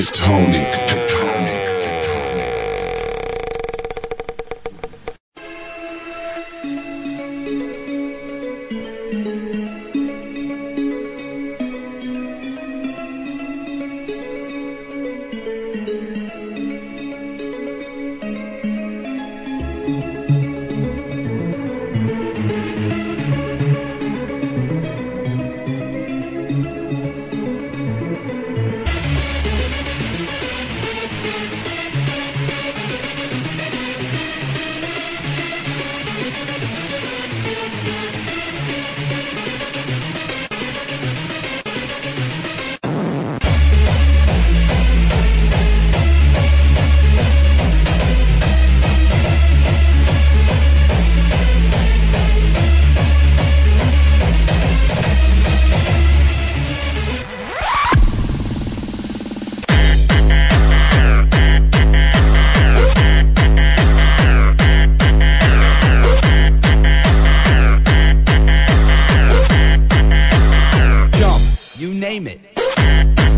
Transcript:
Tectonic. jump, Yeah.